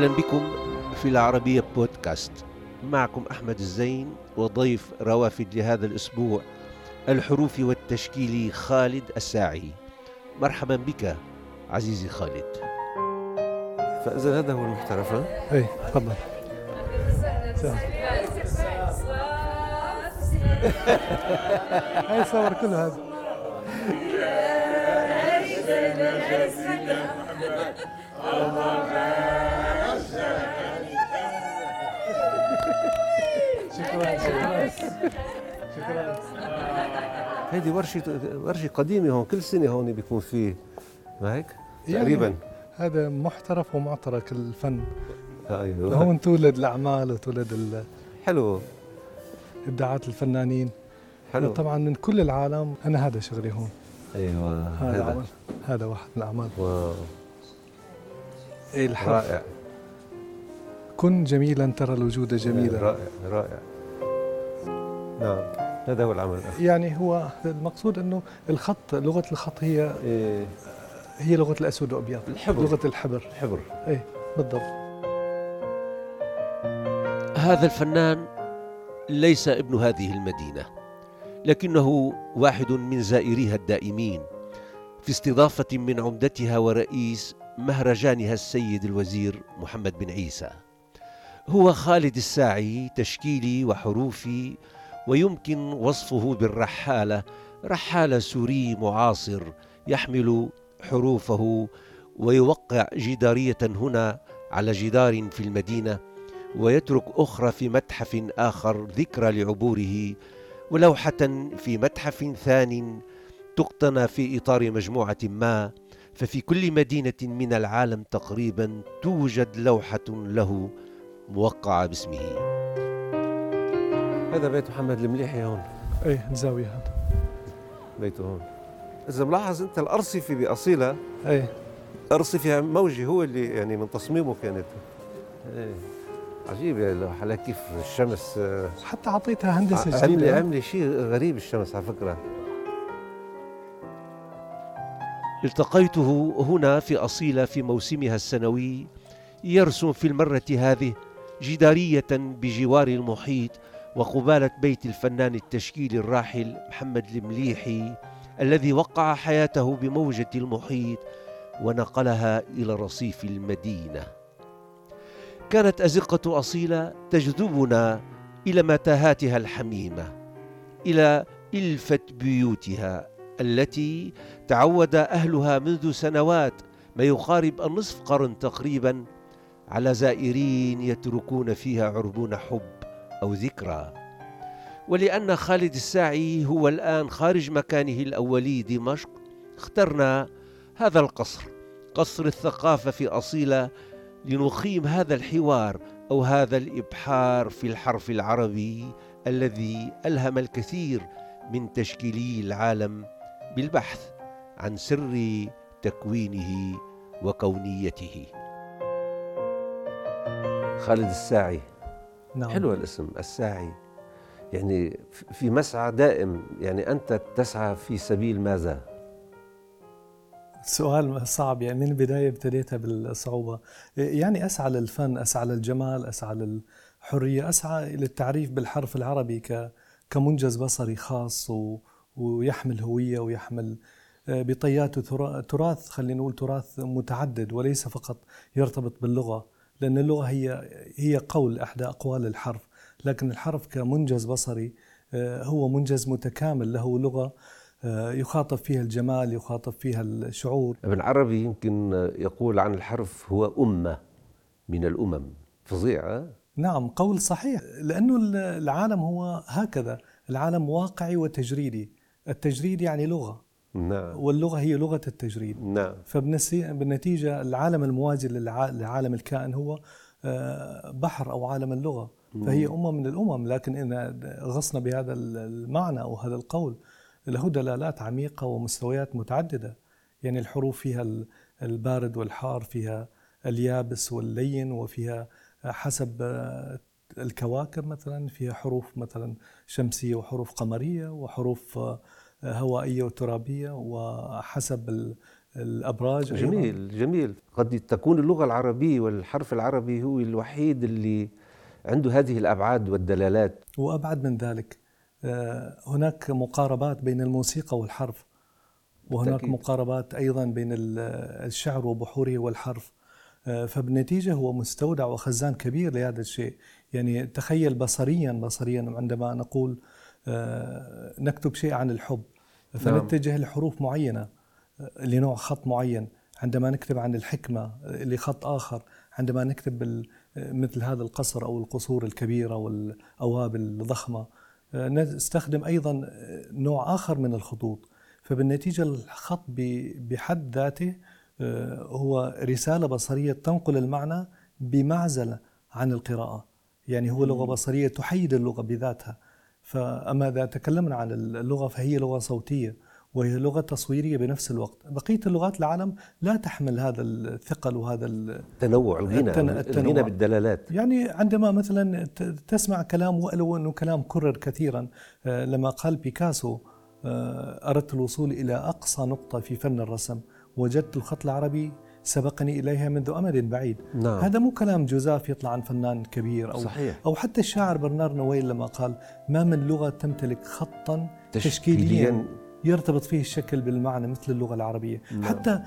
أهلا بكم في العربية بودكاست معكم أحمد الزين وضيف روافد لهذا الأسبوع الحروف والتشكيل خالد الساعي. مرحبا بك عزيزي خالد. فإذا هذا هو المحترف ها؟ اي تفضل. هاي صور كل هذا. شكرا شكرا شكرا. هيدي ورشة ورشة قديمة هون كل سنة هون بيكون في ما هيك؟ يعني تقريبا. هذا محترف ومعترك الفن. أيوه. هون تولد الأعمال وتولد حلو. إبداعات الفنانين. حلو. طبعا من كل العالم أنا هذا شغلي هون. أيوه هذا هذا. عمل هذا واحد من الأعمال. واو. إيه الحرف. رائع. كن جميلا ترى الوجود جميلا. رائع رائع. نعم. هذا هو العمل. يعني هو المقصود أنه الخط لغة الخط هي إيه. هي لغة الأسود والأبيض. الحبر. لغة الحبر. الحبر. إيه بالضبط. هذا الفنان ليس ابن هذه المدينة لكنه واحد من زائريها الدائمين في استضافة من عمدتها ورئيس مهرجانها السيد الوزير محمد بن عيسى. هو خالد الساعي تشكيلي وحروفي ويمكن وصفه بالرحالة. رحالة سوري معاصر يحمل حروفه ويوقع جدارية هنا على جدار في المدينة ويترك أخرى في متحف آخر ذكرى لعبوره. ولوحة في متحف ثان تقتنى في إطار مجموعة ما ففي كل مدينة من العالم تقريبا توجد لوحة له. موقعة باسمه. هذا بيت محمد المليحي هون. إيه الزاويه هذا. بيته هون. إذا ملاحظ أنت الأرصفة بأصيلها إيه. أرصفة موجي هو اللي يعني من تصميمه كانت. إيه. عجيب يا اللوحة على كيف الشمس آه، حتى أعطيتها هندسة عاملة جديدة. عاملة شيء غريب الشمس على فكرة. التقيته هنا في أصيلة في موسمها السنوي يرسم في المرة هذه جدارية بجوار المحيط وقبالة بيت الفنان التشكيلي الراحل محمد المليحي الذي وقع حياته بموجة المحيط ونقلها إلى رصيف المدينة. كانت أزقة أصيلة تجذبنا إلى متاهاتها الحميمة إلى إلفة بيوتها التي تعود أهلها منذ سنوات ما يقارب النصف قرن تقريبا على زائرين يتركون فيها عربون حب أو ذكرى. ولأن خالد الساعي هو الآن خارج مكانه الأولي دمشق اخترنا هذا القصر قصر الثقافة في أصيلة لنقيم هذا الحوار أو هذا الإبحار في الحرف العربي الذي ألهم الكثير من تشكيلي العالم بالبحث عن سر تكوينه وكونيته. خالد الساعي. نعم. حلو الاسم الساعي. يعني في مسعى دائم يعني أنت تسعى في سبيل ماذا؟ سؤال صعب يعني من البداية ابتديتها بالصعوبة. يعني أسعى للفن أسعى للجمال أسعى للحرية أسعى للتعريف بالحرف العربي ك كمنجز بصري خاص و... ويحمل هوية ويحمل آه، بطياته تراث خلينا نقول تراث متعدد وليس فقط يرتبط باللغة. لأن اللغة هي هي قول أحدى أقوال الحرف لكن الحرف كمنجز بصري آه، هو منجز متكامل له لغة آه، يخاطب فيها الجمال يخاطب فيها الشعور. ابن عربي يمكن يقول عن الحرف هو أمة من الأمم. فظيع ها؟ نعم قول صحيح لأنه العالم هو هكذا العالم واقعي وتجريدي. التجريد يعني لغة. نعم. واللغة هي لغة التجريد. نعم. فبالنتيجة العالم الموازي لعالم الكائن هو آه، بحر أو عالم اللغة. فهي أمة من الأمم لكن إن غصنا بهذا المعنى أو هذا القول له دلالات عميقة ومستويات متعددة. يعني الحروف فيها ال- البارد والحار فيها اليابس واللين وفيها حسب آه، الكواكب مثلا فيها حروف مثلا شمسية وحروف قمرية وحروف هوائية وترابية وحسب ال- الأبراج جميل أيضاً. جميل قد تكون اللغة العربية والحرف العربي هو الوحيد اللي عنده هذه الأبعاد والدلالات. وأبعد من ذلك. آه، هناك مقاربات بين الموسيقى والحرف وهناك تأكيد. مقاربات أيضا بين الشعر وبحوره والحرف. آه، فبالنتيجة هو مستودع وخزان كبير لهذا الشيء. يعني تخيل بصريا بصريا عندما نقول نكتب شيء عن الحب. نعم. فنتجه نعم. لحروف معينة لنوع خط معين. عندما نكتب عن الحكمة لخط آخر عندما نكتب مثل هذا القصر أو القصور الكبيرة والاوابل الضخمة نستخدم أيضا نوع آخر من الخطوط. فبالنتيجة الخط بحد ذاته آه، هو رسالة بصرية تنقل المعنى بمعزل عن القراءة. يعني هو لغة بصرية تحيد اللغة بذاتها. فأما إذا تكلمنا عن اللغة فهي لغة صوتية وهي لغة تصويرية بنفس الوقت. بقية اللغات العالم لا تحمل هذا الثقل وهذا التنوع الغنى الغنى بالدلالات. يعني عندما مثلا تسمع كلام ولو أنه كلام كرر كثيرا آه، لما قال بيكاسو آه، أردت الوصول إلى أقصى نقطة في فن الرسم وجدت الخط العربي سبقني إليها منذ أمد بعيد نعم. هذا مو كلام جزاف يطلع عن فنان كبير أو, صحيح. أو حتى الشاعر برنار نويل لما قال ما من لغة تمتلك خطا تشكيليا, تشكيليا يرتبط فيه الشكل بالمعنى مثل اللغة العربية نعم. حتى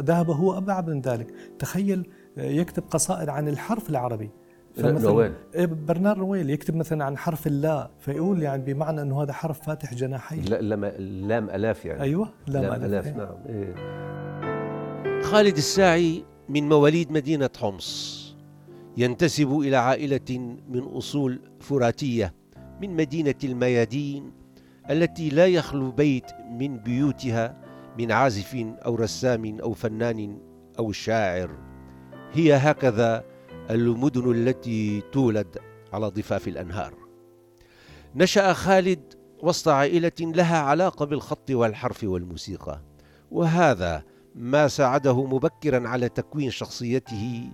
ذهب هو أبعد من ذلك تخيل آه، يكتب قصائد عن الحرف العربي نويل إيه، برنار نويل يكتب مثلا عن حرف اللا فيقول يعني بمعنى إنه هذا حرف فاتح جناحين لا لام ألاف يعني أيوه لام, لام ألاف, إيه؟ نعم إيه. خالد الساعي من مواليد مدينة حمص. ينتسب إلى عائلة من أصول فراتية من مدينة الميادين التي لا يخلو بيت من بيوتها من عازف أو رسام أو فنان أو شاعر. هي هكذا المدن التي تولد على ضفاف الأنهار. نشأ خالد وسط عائلة لها علاقة بالخط والحرف والموسيقى وهذا ما ساعده مبكرا على تكوين شخصيته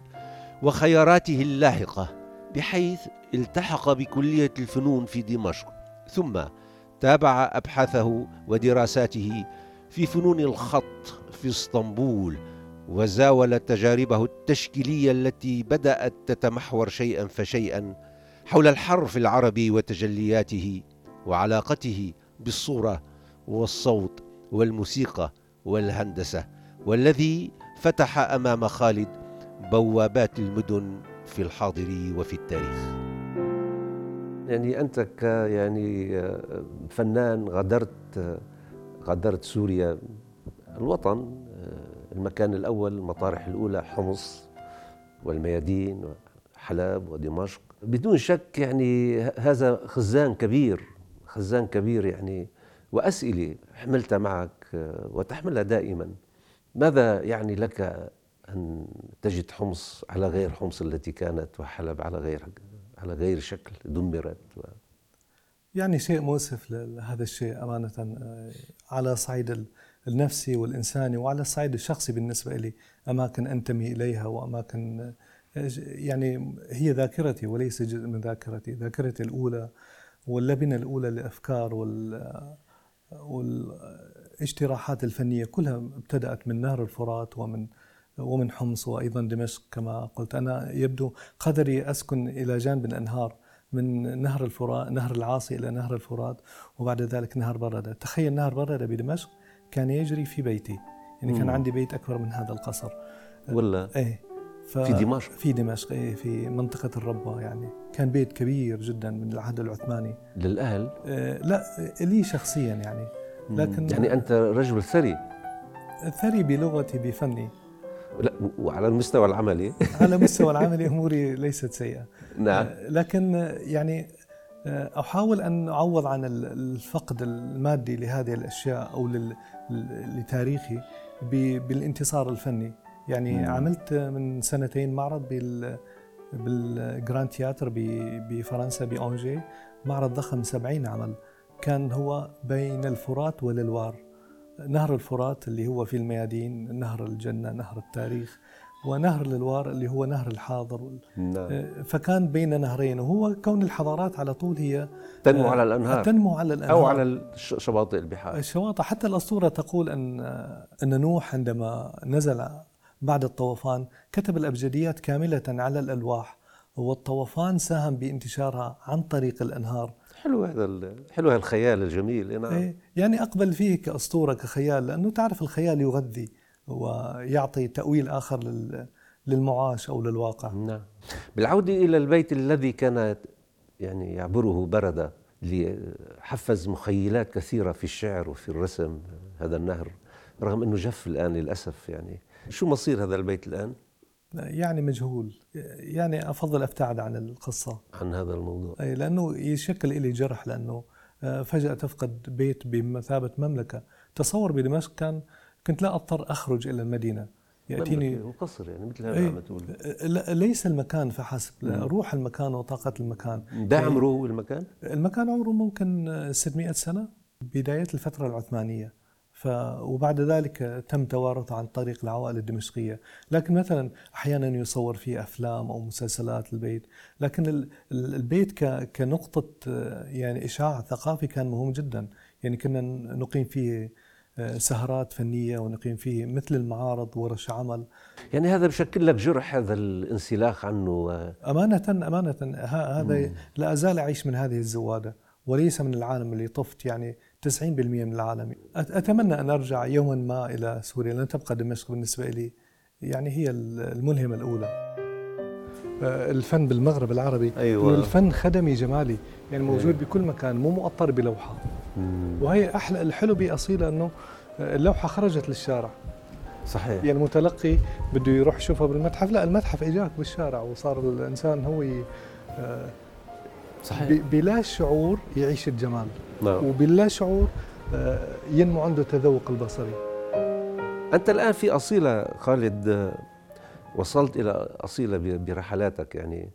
وخياراته اللاحقة بحيث التحق بكلية الفنون في دمشق. ثم تابع أبحاثه ودراساته في فنون الخط في اسطنبول وزاول تجاربه التشكيلية التي بدأت تتمحور شيئا فشيئا حول الحرف العربي وتجلياته وعلاقته بالصورة والصوت والموسيقى والهندسة. والذي فتح أمام خالد بوابات المدن في الحاضر وفي التاريخ. يعني أنت ك يعني فنان غادرت غادرت سوريا. الوطن المكان الأول المطارح الأولى حمص والميادين وحلب ودمشق. بدون شك يعني هذا خزان كبير خزان كبير يعني وأسئلة حملتها معك وتحملها دائما. ماذا يعني لك أن تجد حمص على غير حمص التي كانت وحلب على غير على غير شكل دمرت و... يعني شيء مؤسف لهذا الشيء أمانة آه، على صعيد النفسي والإنساني وعلى الصعيد الشخصي بالنسبة لي أماكن أنتمي إليها وأماكن آه، يعني هي ذاكرتي وليس جزء من ذاكرتي. ذاكرتي الأولى واللبنة الأولى للأفكار وال والاجتراحات الفنية كلها ابتدأت من نهر الفرات ومن ومن حمص وأيضا دمشق كما قلت. أنا يبدو قدري أسكن إلى جانب الأنهار من نهر الفرات نهر العاصي إلى نهر الفرات وبعد ذلك نهر بردة تخيل نهر بردة بدمشق كان يجري في بيتي. يعني كان عندي بيت أكبر من هذا القصر. ولا؟ إيه في دمشق. في دمشق إيه في منطقة الربوة يعني. كان بيت كبير جدا من العهد العثماني. للأهل؟ إيه لا لي شخصيا يعني. لكن يعني أنت رجل ثري. ثري بلغتي بفني. لا وعلى المستوى العملي. على المستوى العملي أموري ليست سيئة. نعم. لكن يعني آه، أحاول أن أعوض عن الفقد المادي لهذه الأشياء أو لتاريخي بالانتصار الفني. يعني مم. عملت من سنتين معرض بال بال Grand Théâtre بفرنسا بأونجي. معرض ضخم 70 عمل. كان هو بين الفرات واللوار نهر الفرات اللي هو في الميادين نهر الجنة نهر التاريخ ونهر اللوار اللي هو نهر الحاضر. نعم. آه، فكان بين نهرين وهو كون الحضارات على طول هي تنمو آه، على الأنهار. تنمو على الأنهار. أو على شواطئ البحار. الشواطئ. حتى الأسطورة تقول أن أن نوح عندما نزل بعد الطوفان كتب الأبجديات كاملة على الألواح والطوفان ساهم بانتشارها عن طريق الأنهار. حلو هذا حلو هالخيال الجميل نعم. إيه، يعني أقبل فيه كأسطورة كخيال لأنه تعرف الخيال يغذي ويعطي تأويل آخر لل- للمعاش أو للواقع. نعم. بالعودة إلى البيت الذي كان يعني يعبره بردة لحفز مخيلات كثيرة في الشعر وفي الرسم هذا النهر رغم أنه جف الآن للأسف يعني. شو مصير هذا البيت الآن؟ يعني مجهول. يعني أفضل أبتعد عن القصة. عن هذا الموضوع. أي لأنه يشكل إلي جرح لأنه آه، فجأة تفقد بيت بمثابة مملكة. تصور بدمشق كان كنت لا أضطر أخرج إلى المدينة. يأتيني مملكة وقصر يعني مثل هذا. عم تقول. لا ليس المكان فحسب. لا، روح المكان وطاقة المكان. ده عمره المكان؟ المكان عمره ممكن آه، 600 سنة بداية الفترة العثمانية. ف وبعد ذلك تم توارثه عن طريق العوائل الدمشقية. لكن مثلا أحيانا يصور فيه أفلام أو مسلسلات البيت. لكن ال- ال- البيت ك- كنقطة آه، يعني إشعاع ثقافي كان مهم جدا. يعني كنا نقيم فيه آه، سهرات فنية ونقيم فيه مثل المعارض ورش عمل. يعني هذا بشكل لك جرح هذا الانسلاخ عنه و- أمانة أمانة. ه- هذا لا أزال أعيش من هذه الزوادة. وليس من العالم اللي طفت. يعني 90% من العالم. أت- أتمنى أن أرجع يوما ما إلى سوريا لن تبقى دمشق بالنسبة لي. يعني هي ال- الملهمة الأولى. آه، الفن بالمغرب العربي. أيوة. الفن خدمي جمالي. يعني موجود بكل مكان مو مؤطر بلوحة. مم. وهي أحلى الحلو بأصيلة أنه اللوحة خرجت للشارع. صحيح. يعني المتلقي بده يروح يشوفها بالمتحف. لا المتحف إجاك بالشارع وصار الإنسان هو آه، صحيح. بلا شعور يعيش الجمال. نعم. وبلا شعور آه، ينمو عنده التذوق البصري. أنت الآن في أصيلة خالد آه، وصلت إلى أصيلة برحلاتك يعني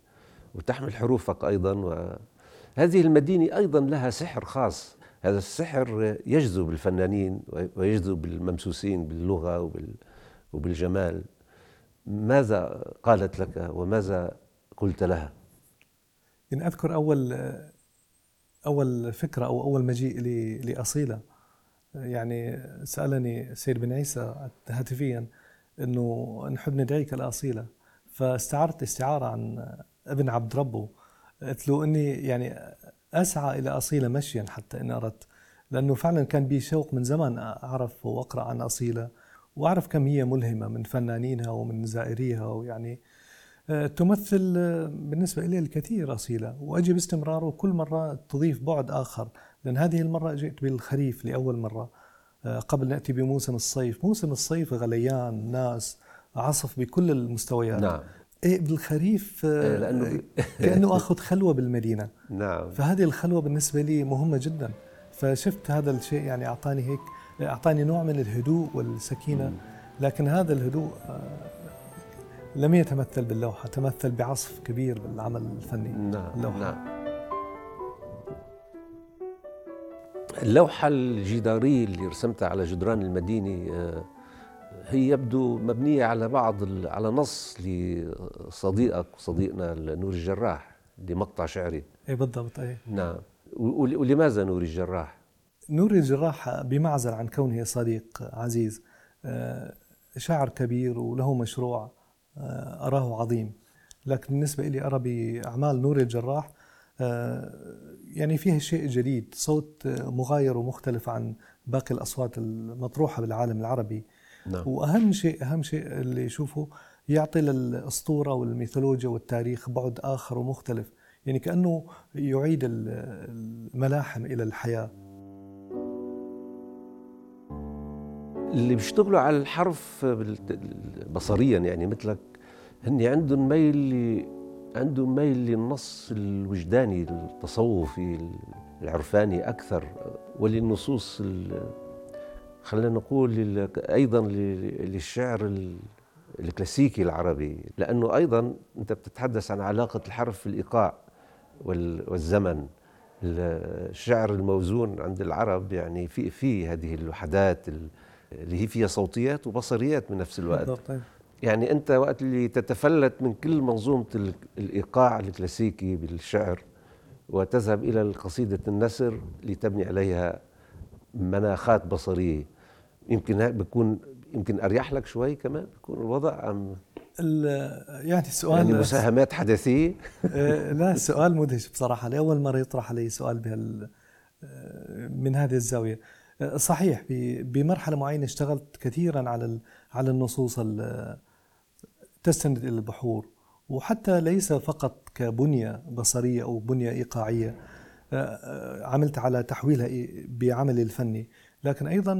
وتحمل حروفك أيضا وهذه المدينة أيضا لها سحر خاص. هذا السحر يجذب الفنانين ويجذب الممسوسين باللغة وبال وبالجمال. ماذا قالت لك وماذا قلت لها؟ يعني أذكر أول أول فكرة أو أول مجيء لي لأصيلة يعني سألني سيد بن عيسى هاتفيا إنه نحب ندعيك الاصيله فاستعرت استعارة عن ابن عبد ربه. قلت له إني يعني أسعى إلى أصيلة مشيا حتى إن أردت لأنه فعلا كان بي شوق من زمان أعرف وأقرأ عن أصيلة وأعرف كم هي ملهمة من فنانينها ومن زائريها ويعني تمثل آه، بالنسبة إلي الكثير أصيلة وأجي باستمرار وكل مرة تضيف بعد آخر لأن هذه المرة جئت بالخريف لأول مرة. آه، قبل نأتي بموسم الصيف. موسم الصيف غليان ناس عصف بكل المستويات. نعم. إيه بالخريف آه، إيه، لأنه كأنه أخذ خلوة بالمدينة. نعم. فهذه الخلوة بالنسبة لي مهمة جدا. فشفت هذا الشيء يعني أعطاني هيك أعطاني نوع من الهدوء والسكينة. لكن هذا الهدوء آه، لم يتمثل باللوحة تمثل بعصف كبير بالعمل الفني. نعم اللوحة. نعم. اللوحة الجدارية اللي رسمتها على جدران المدينة آه، هي يبدو مبنية على بعض على نص لصديقك وصديقنا نور الجراح لمقطع شعري. اي بالضبط اي نعم. ولماذا نور الجراح؟ نوري الجراح بمعزل عن كونه صديق عزيز آه، شاعر كبير وله مشروع. أراه عظيم. لكن بالنسبة لي أرى بأعمال نوري الجراح آه، يعني فيها شيء جديد. صوت آه، مغاير ومختلف عن باقي الأصوات المطروحة بالعالم العربي. نعم. وأهم شيء أهم شيء اللي يشوفه يعطي للأسطورة والميثولوجيا والتاريخ بعد آخر ومختلف. يعني كأنه يعيد ال- الملاحم إلى الحياة. اللي بيشتغلوا على الحرف بصريا يعني مثلك هن عندهم ميل عندهم ميل للنص الوجداني التصوفي العرفاني أكثر وللنصوص خلينا نقول أيضا للشعر ال- الكلاسيكي العربي. لأنه أيضا أنت بتتحدث عن علاقة الحرف في الإيقاع وال- والزمن. الشعر الموزون عند العرب يعني في في هذه الوحدات ال- اللي هي فيها صوتيات وبصريات بنفس الوقت. بالضبط أي. يعني أنت وقت اللي تتفلت من كل منظومة الإيقاع الكلاسيكي بالشعر وتذهب إلى قصيدة النسر لتبني عليها مناخات بصرية. يمكن بيكون يمكن أريح لك شوي كمان؟ بيكون الوضع أم؟ يعني السؤال يعني مساهمات حدثيه آه، لا السؤال مدهش بصراحة. لأول مرة يطرح علي سؤال بهال آه، من هذه الزاوية. صحيح بمرحلة معينة اشتغلت كثيرا على على النصوص تستند إلى البحور وحتى ليس فقط كبنية بصرية أو بنية إيقاعية عملت على تحويلها بعملي الفني لكن أيضا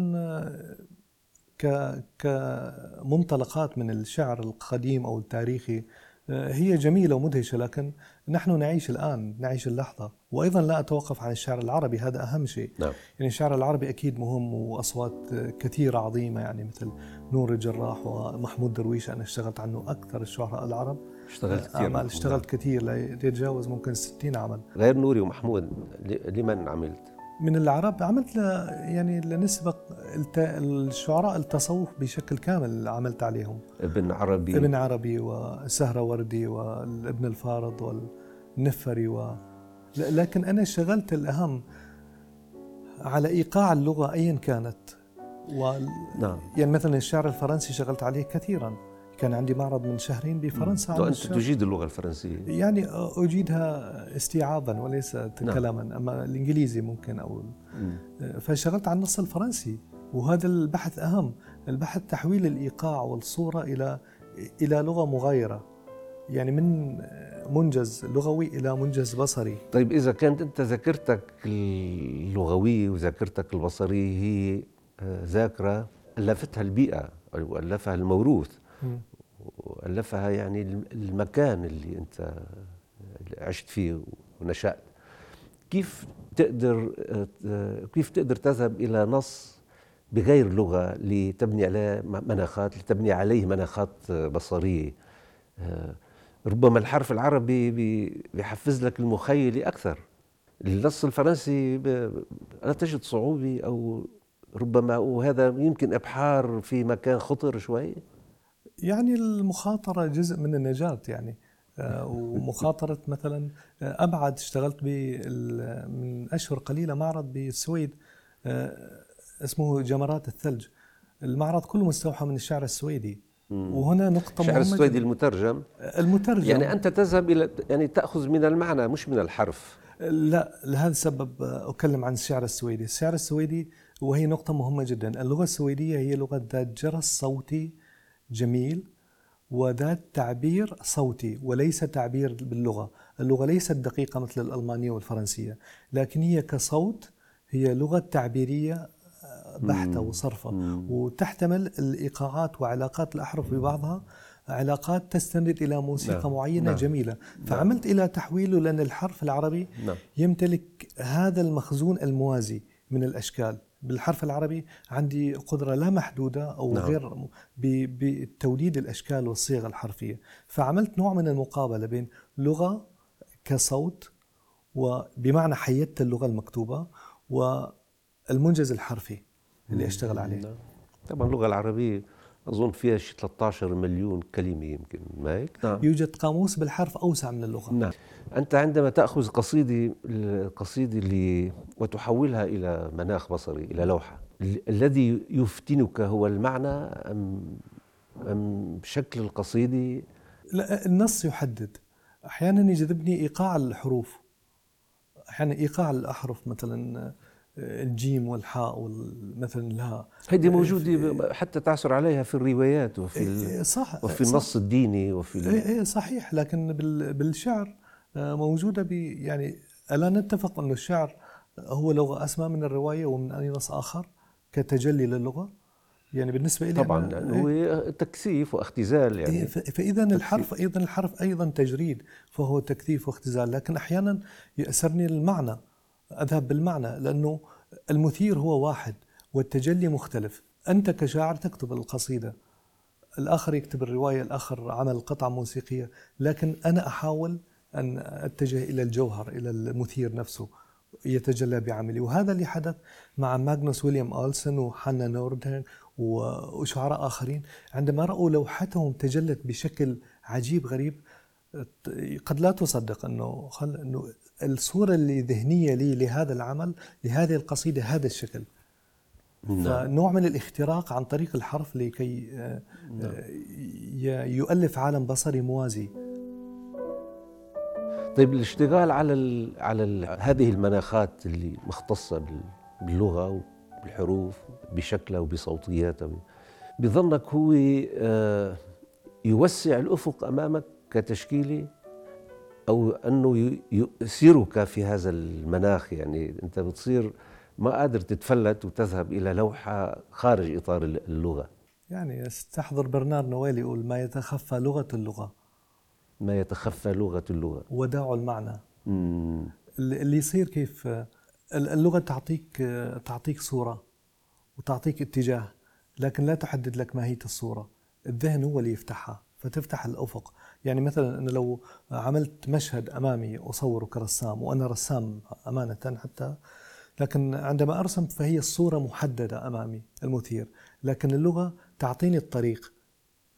كمنطلقات من الشعر القديم أو التاريخي آه، هي جميلة ومدهشة لكن نحن نعيش الآن نعيش اللحظة. وأيضا لا أتوقف عن الشعر العربي هذا أهم شيء. نعم. يعني الشعر العربي أكيد مهم وأصوات كثيرة عظيمة يعني مثل نور الجراح ومحمود درويش أنا اشتغلت عنه أكثر الشعراء العرب. اشتغلت كثير أعمال اشتغلت كثير ليتجاوز ممكن 60 عمل غير نوري ومحمود لمن عملت؟ من العرب عملت ل يعني لنسبة الشعراء التصوف بشكل كامل عملت عليهم. ابن عربي. ابن عربي وسهرة وردي والابن الفارض والنفري و لكن أنا اشتغلت الأهم على إيقاع اللغة أيا كانت. و نعم. يعني مثلا الشعر الفرنسي اشتغلت عليه كثيرا. كان عندي معرض من شهرين بفرنسا عن أنت تجيد اللغة الفرنسية. يعني أجيدها استيعابا وليس نعم. كلاما أما الإنجليزي ممكن أو فاشتغلت على النص الفرنسي وهذا البحث أهم. البحث تحويل الإيقاع والصورة إلى إلى لغة مغايرة. يعني من منجز لغوي إلى منجز بصري. طيب إذا كانت أنت ذاكرتك اللغوية وذاكرتك البصرية هي آه، ذاكرة ألفتها البيئة أو ألفها الموروث. وألفها يعني المكان اللي أنت عشت فيه ونشأت. كيف تقدر كيف تقدر تذهب إلى نص بغير لغة لتبني عليه مناخات لتبني عليه مناخات بصرية؟ ربما الحرف العربي بيحفز لك المخيله أكثر. النص الفرنسي لا تجد صعوبة أو ربما وهذا يمكن إبحار في مكان خطر شوي؟ يعني المخاطرة جزء من النجاة يعني. آه، ومخاطرة مثلا آه، أبعد اشتغلت من أشهر قليلة معرض بالسويد آه، اسمه جمرات الثلج. المعرض كله مستوحى من الشعر السويدي. وهنا نقطة الشعر السويدي المترجم؟ المترجم. يعني أنت تذهب إلى يعني تأخذ من المعنى مش من الحرف. لا لهذا السبب أكلم عن الشعر السويدي. الشعر السويدي وهي نقطة مهمة جدا. اللغة السويدية هي لغة ذات جرس صوتي جميل وذات تعبير صوتي وليس تعبير باللغة اللغة ليست دقيقة مثل الألمانية والفرنسية لكن هي كصوت هي لغة تعبيرية آه، بحتة وصرفة وتحتمل الإيقاعات وعلاقات الأحرف ببعضها علاقات تستند إلى موسيقى نعم. معينة نعم. جميلة نعم. فعملت نعم. إلى تحويله لأن الحرف العربي نعم. يمتلك هذا المخزون الموازي من الأشكال بالحرف العربي عندي قدرة لا محدودة أو نعم. غير بتوليد الأشكال والصيغ الحرفية فعملت نوع من المقابلة بين لغة كصوت وبمعنى حيدت اللغة المكتوبة والمنجز الحرفي اللي أشتغل عليه نعم. طبعا اللغة العربية أظن فيها شي 13 مليون كلمة يمكن ما هيك؟ نعم. يوجد قاموس بالحرف أوسع من اللغة نعم أنت عندما تأخذ قصيدة القصيدة اللي وتحولها إلى مناخ بصري إلى لوحة الذي يفتنك هو المعنى أم أم شكل القصيدة؟ لا النص يحدد أحيانا يجذبني إيقاع الحروف أحيانا إيقاع الأحرف مثلا الجيم والحاء مثلا الهاء هذه موجودة حتى تعثر عليها في الروايات وفي إيه، إيه، صح وفي النص صح الديني وفي إيه صحيح. لكن بالشعر آه، موجودة يعني ألا نتفق أن الشعر هو لغة أسمى من الرواية ومن أي نص آخر كتجلي للغة؟ يعني بالنسبة لي طبعا هو تكثيف واختزال يعني. فإذا الحرف أيضا الحرف أيضا تجريد فهو تكثيف واختزال. لكن أحيانا يأسرني المعنى. أذهب بالمعنى لأنه المثير هو واحد والتجلي مختلف. أنت كشاعر تكتب القصيدة الآخر يكتب الرواية الآخر عمل قطعة موسيقية لكن أنا أحاول أن أتجه إلى الجوهر إلى المثير نفسه يتجلى بعملي. وهذا اللي حدث مع ماغنوس ويليام ألسن وحنا نوردن وشعراء آخرين. عندما رأوا لوحتهم تجلت بشكل عجيب غريب قد لا تصدق أنه خل أنه الصورة اللي ذهنية لي لهذا العمل لهذه القصيدة هذا الشكل نعم. فنوع من الاختراق عن طريق الحرف لكي آه، نعم. يؤلف عالم بصري موازي طيب الاشتغال على ال على ال هذه المناخات اللي مختصة باللغة وبالحروف بشكلها وبصوتياتها بظنك هو آه، يوسع الأفق أمامك كتشكيلي أو أنه يؤثرك في هذا المناخ يعني. أنت بتصير ما قادر تتفلت وتذهب إلى لوحة خارج إطار اللغة. يعني استحضر برنار نويل يقول ما يتخفى لغة اللغة. ما يتخفى لغة اللغة. وداع المعنى. مم. اللي يصير كيف؟ اللغة تعطيك تعطيك صورة وتعطيك اتجاه لكن لا تحدد لك ماهيه الصورة. الذهن هو اللي يفتحها فتفتح الأفق. يعني مثلا أنا لو عملت مشهد أمامي اصوره كرسام وأنا رسام أمانة حتى لكن عندما أرسم فهي الصورة محددة أمامي المثير لكن اللغة تعطيني الطريق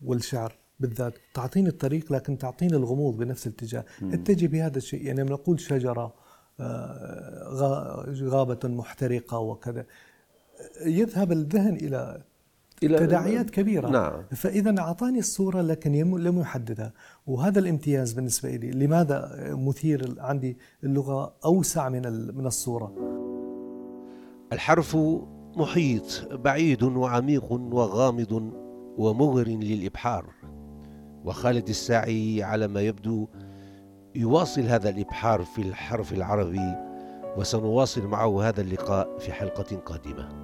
والشعر بالذات تعطيني الطريق لكن تعطيني الغموض بنفس الاتجاه. اتجه بهذا الشيء يعني نقول شجرة آه، غابة محترقة وكذا يذهب الذهن إلى إلى تداعيات كبيرة. نعم. فإذا أعطاني الصورة لكن لم يحددها. وهذا الامتياز بالنسبة لي لماذا مثير عندي اللغة أوسع من من الصورة؟ الحرف محيط بعيد وعميق وغامض ومغر للإبحار. وخالد الساعي على ما يبدو يواصل هذا الإبحار في الحرف العربي وسنواصل معه هذا اللقاء في حلقة قادمة.